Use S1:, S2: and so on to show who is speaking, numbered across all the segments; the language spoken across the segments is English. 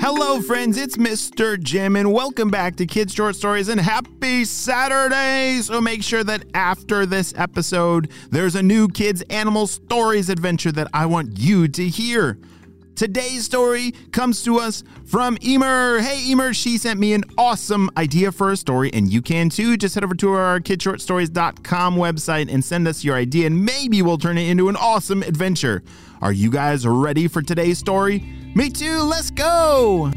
S1: Hello, friends, it's Mr. Jim, and welcome back to Kids Short Stories and happy Saturday! So make sure that after this episode, there's a new Kids Animal Stories adventure that I want you to hear. Today's story comes to us from Emer. Hey, Emer, she sent me an awesome idea for a story, and you can too. Just head over to our kidshortstories.com website and send us your idea, and maybe we'll turn it into an awesome adventure. Are you guys ready for today's story? Me too, let's go!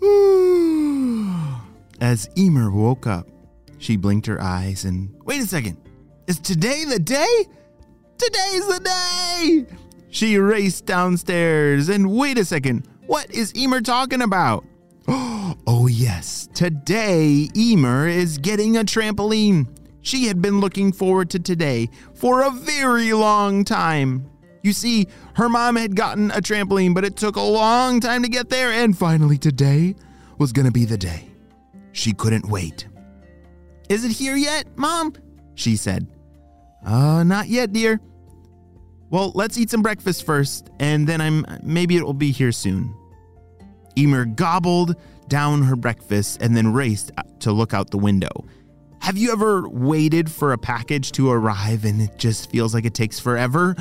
S1: As Emer woke up, she blinked her eyes and wait a second. Is today the day? Today's the day! She raced downstairs and wait a second. What is Emer talking about? Oh, yes. Today, Emer is getting a trampoline. She had been looking forward to today for a very long time. You see, her mom had gotten a trampoline, but it took a long time to get there, and finally, today was to be the day. She couldn't wait. Is it here yet, Mom? She said. Uh, not yet, dear. Well, let's eat some breakfast first, and then I'm maybe it will be here soon. Emer gobbled down her breakfast and then raced to look out the window. Have you ever waited for a package to arrive and it just feels like it takes forever?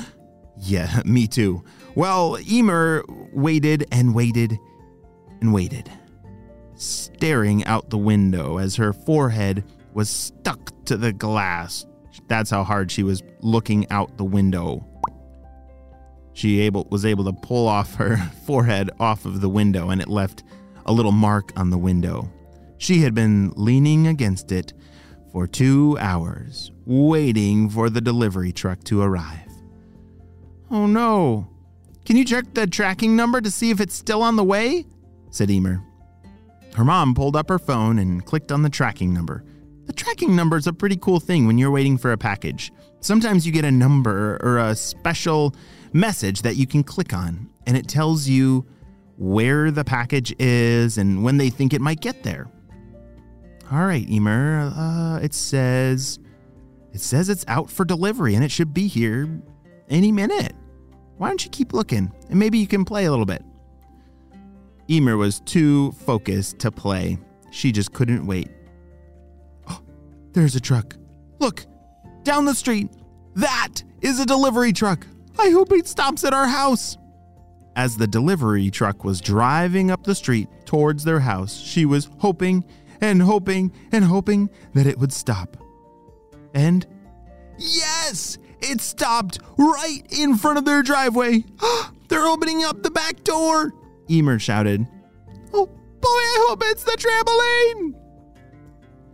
S1: Yeah, me too. Well, Emer waited and waited and waited, staring out the window as her forehead was stuck to the glass. That's how hard she was looking out the window. She able, was able to pull off her forehead off of the window and it left a little mark on the window. She had been leaning against it for two hours, waiting for the delivery truck to arrive. Oh no! Can you check the tracking number to see if it's still on the way? said Emer. Her mom pulled up her phone and clicked on the tracking number. The tracking number is a pretty cool thing when you're waiting for a package. Sometimes you get a number or a special message that you can click on, and it tells you where the package is and when they think it might get there. All right, Emer. Uh, it says it says it's out for delivery and it should be here any minute. Why don't you keep looking and maybe you can play a little bit? Emer was too focused to play. She just couldn't wait. Oh, there's a truck. Look, down the street. That is a delivery truck. I hope it stops at our house. As the delivery truck was driving up the street towards their house, she was hoping and hoping and hoping that it would stop. And yes, it stopped right in front of their driveway. They're opening up the back door. Emer shouted, Oh boy, I hope it's the trampoline.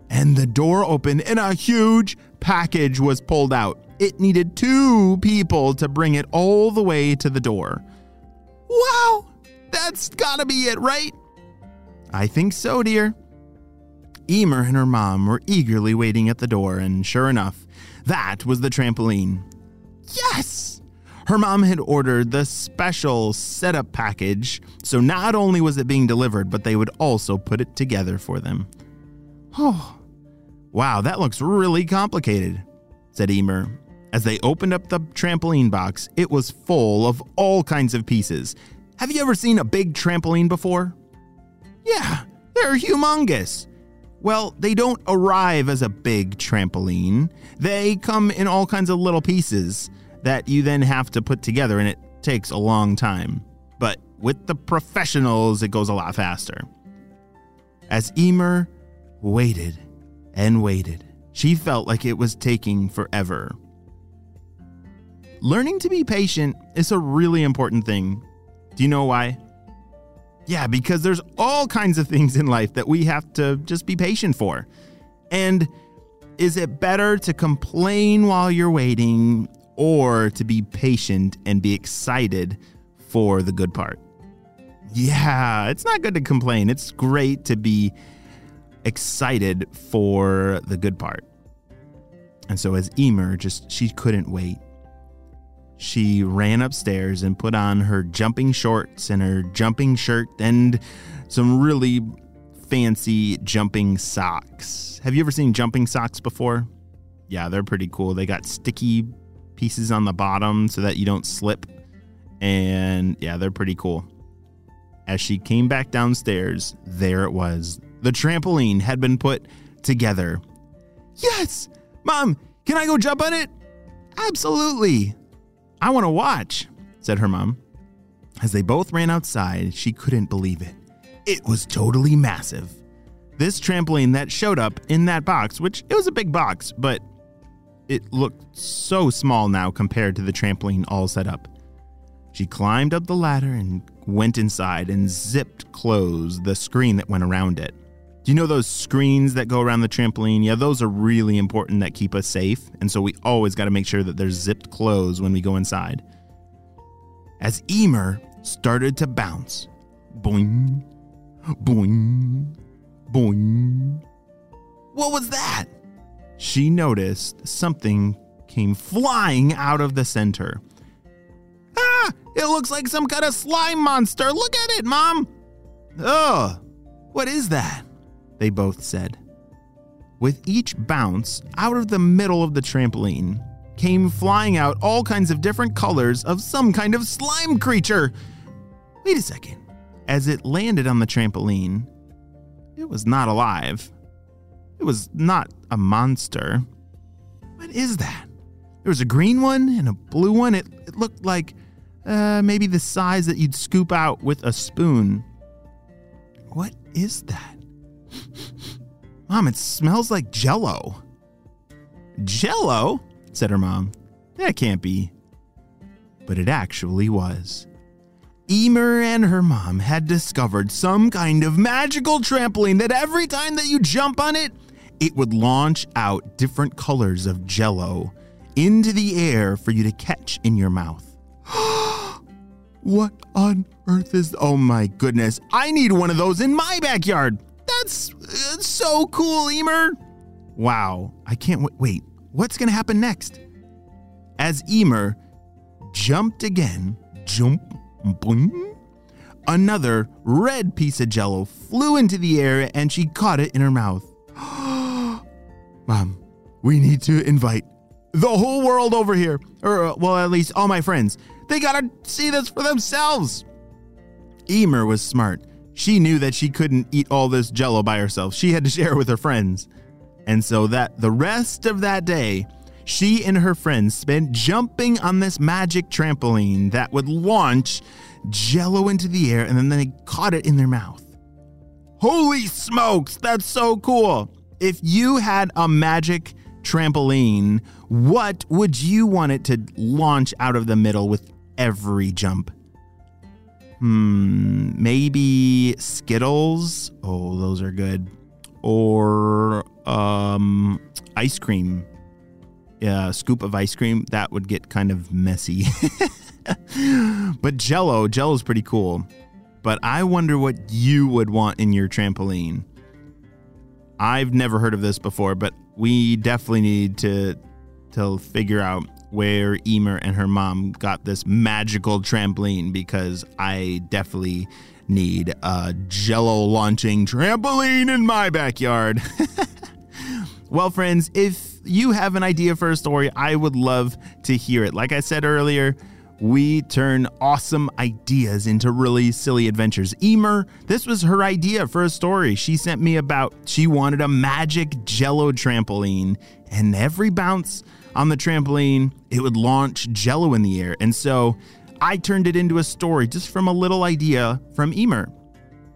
S1: And the door opened and a huge package was pulled out. It needed two people to bring it all the way to the door. Wow, that's gotta be it, right? I think so, dear. Emer and her mom were eagerly waiting at the door, and sure enough, that was the trampoline. Yes! Her mom had ordered the special setup package, so not only was it being delivered, but they would also put it together for them. Oh, wow, that looks really complicated, said Emer as they opened up the trampoline box, it was full of all kinds of pieces. Have you ever seen a big trampoline before? Yeah, they're humongous. Well, they don't arrive as a big trampoline. They come in all kinds of little pieces that you then have to put together, and it takes a long time. But with the professionals, it goes a lot faster. As Emer waited and waited, she felt like it was taking forever learning to be patient is a really important thing. Do you know why? Yeah, because there's all kinds of things in life that we have to just be patient for. And is it better to complain while you're waiting or to be patient and be excited for the good part? Yeah, it's not good to complain. It's great to be excited for the good part. And so as Emer just she couldn't wait she ran upstairs and put on her jumping shorts and her jumping shirt and some really fancy jumping socks. Have you ever seen jumping socks before? yeah, they're pretty cool. They got sticky pieces on the bottom so that you don't slip. And yeah, they're pretty cool. As she came back downstairs, there it was. The trampoline had been put together. Yes! Mom, can I go jump on it? Absolutely. I want to watch, said her mom. As they both ran outside, she couldn't believe it. It was totally massive. This trampoline that showed up in that box, which it was a big box, but it looked so small now compared to the trampoline all set up. She climbed up the ladder and went inside and zipped closed the screen that went around it. Do you know those screens that go around the trampoline? Yeah, those are really important that keep us safe. And so we always got to make sure that they're zipped closed when we go inside. As Emer started to bounce, boing, boing, boing. What was that? She noticed something came flying out of the center. Ah, it looks like some kind of slime monster. Look at it, Mom. Ugh, what is that? They both said. With each bounce, out of the middle of the trampoline came flying out all kinds of different colors of some kind of slime creature. Wait a second. As it landed on the trampoline, it was not alive. It was not a monster. What is that? There was a green one and a blue one. It, it looked like uh, maybe the size that you'd scoop out with a spoon. What is that? Mom, it smells like jello. Jello? said her mom. That can't be. But it actually was. Emer and her mom had discovered some kind of magical trampoline that every time that you jump on it, it would launch out different colors of jello into the air for you to catch in your mouth. what on earth is. Oh my goodness. I need one of those in my backyard. That's uh, so cool, Emer. Wow, I can't wait. Wait, what's going to happen next? As Emer jumped again, jump, boing, another red piece of jello flew into the air and she caught it in her mouth. Mom, we need to invite the whole world over here. Or, uh, well, at least all my friends. They gotta see this for themselves. Emer was smart. She knew that she couldn't eat all this jello by herself. She had to share it with her friends. And so that the rest of that day, she and her friends spent jumping on this magic trampoline that would launch jello into the air and then they caught it in their mouth. Holy smokes, that's so cool. If you had a magic trampoline, what would you want it to launch out of the middle with every jump? Hmm, maybe Skittles. Oh, those are good. Or um, ice cream. Yeah, scoop of ice cream. That would get kind of messy. but Jello, Jello's pretty cool. But I wonder what you would want in your trampoline. I've never heard of this before, but we definitely need to to figure out where Emer and her mom got this magical trampoline because I definitely need a jello launching trampoline in my backyard. well, friends, if you have an idea for a story, I would love to hear it. Like I said earlier, we turn awesome ideas into really silly adventures. Emer, this was her idea for a story. She sent me about she wanted a magic jello trampoline, and every bounce on the trampoline, it would launch jello in the air. And so I turned it into a story just from a little idea from Emer.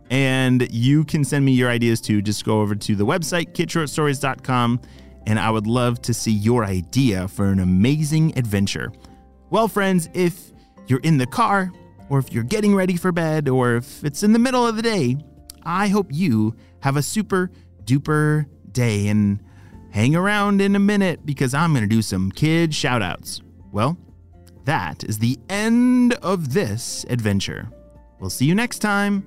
S1: And you can send me your ideas too. Just go over to the website, kidshortstories.com, and I would love to see your idea for an amazing adventure. Well, friends, if you're in the car, or if you're getting ready for bed, or if it's in the middle of the day, I hope you have a super duper day. And Hang around in a minute because I'm going to do some kid shoutouts. Well, that is the end of this adventure. We'll see you next time.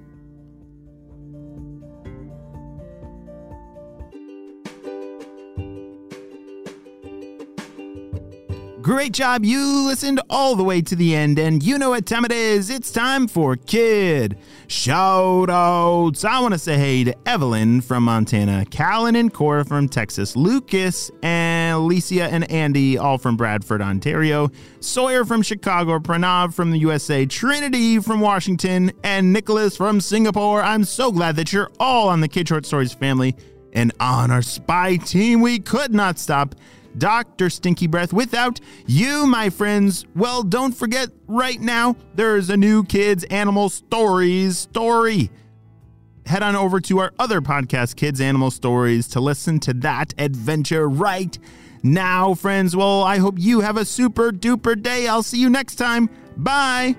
S1: Great job. You listened all the way to the end, and you know what time it is. It's time for Kid Shout Shoutouts. I want to say hey to Evelyn from Montana, Callan and Cora from Texas, Lucas and Alicia and Andy, all from Bradford, Ontario, Sawyer from Chicago, Pranav from the USA, Trinity from Washington, and Nicholas from Singapore. I'm so glad that you're all on the Kid Short Stories family and on our spy team. We could not stop Dr. Stinky Breath without you, my friends. Well, don't forget right now, there's a new Kids Animal Stories story. Head on over to our other podcast, Kids Animal Stories, to listen to that adventure right now, friends. Well, I hope you have a super duper day. I'll see you next time. Bye.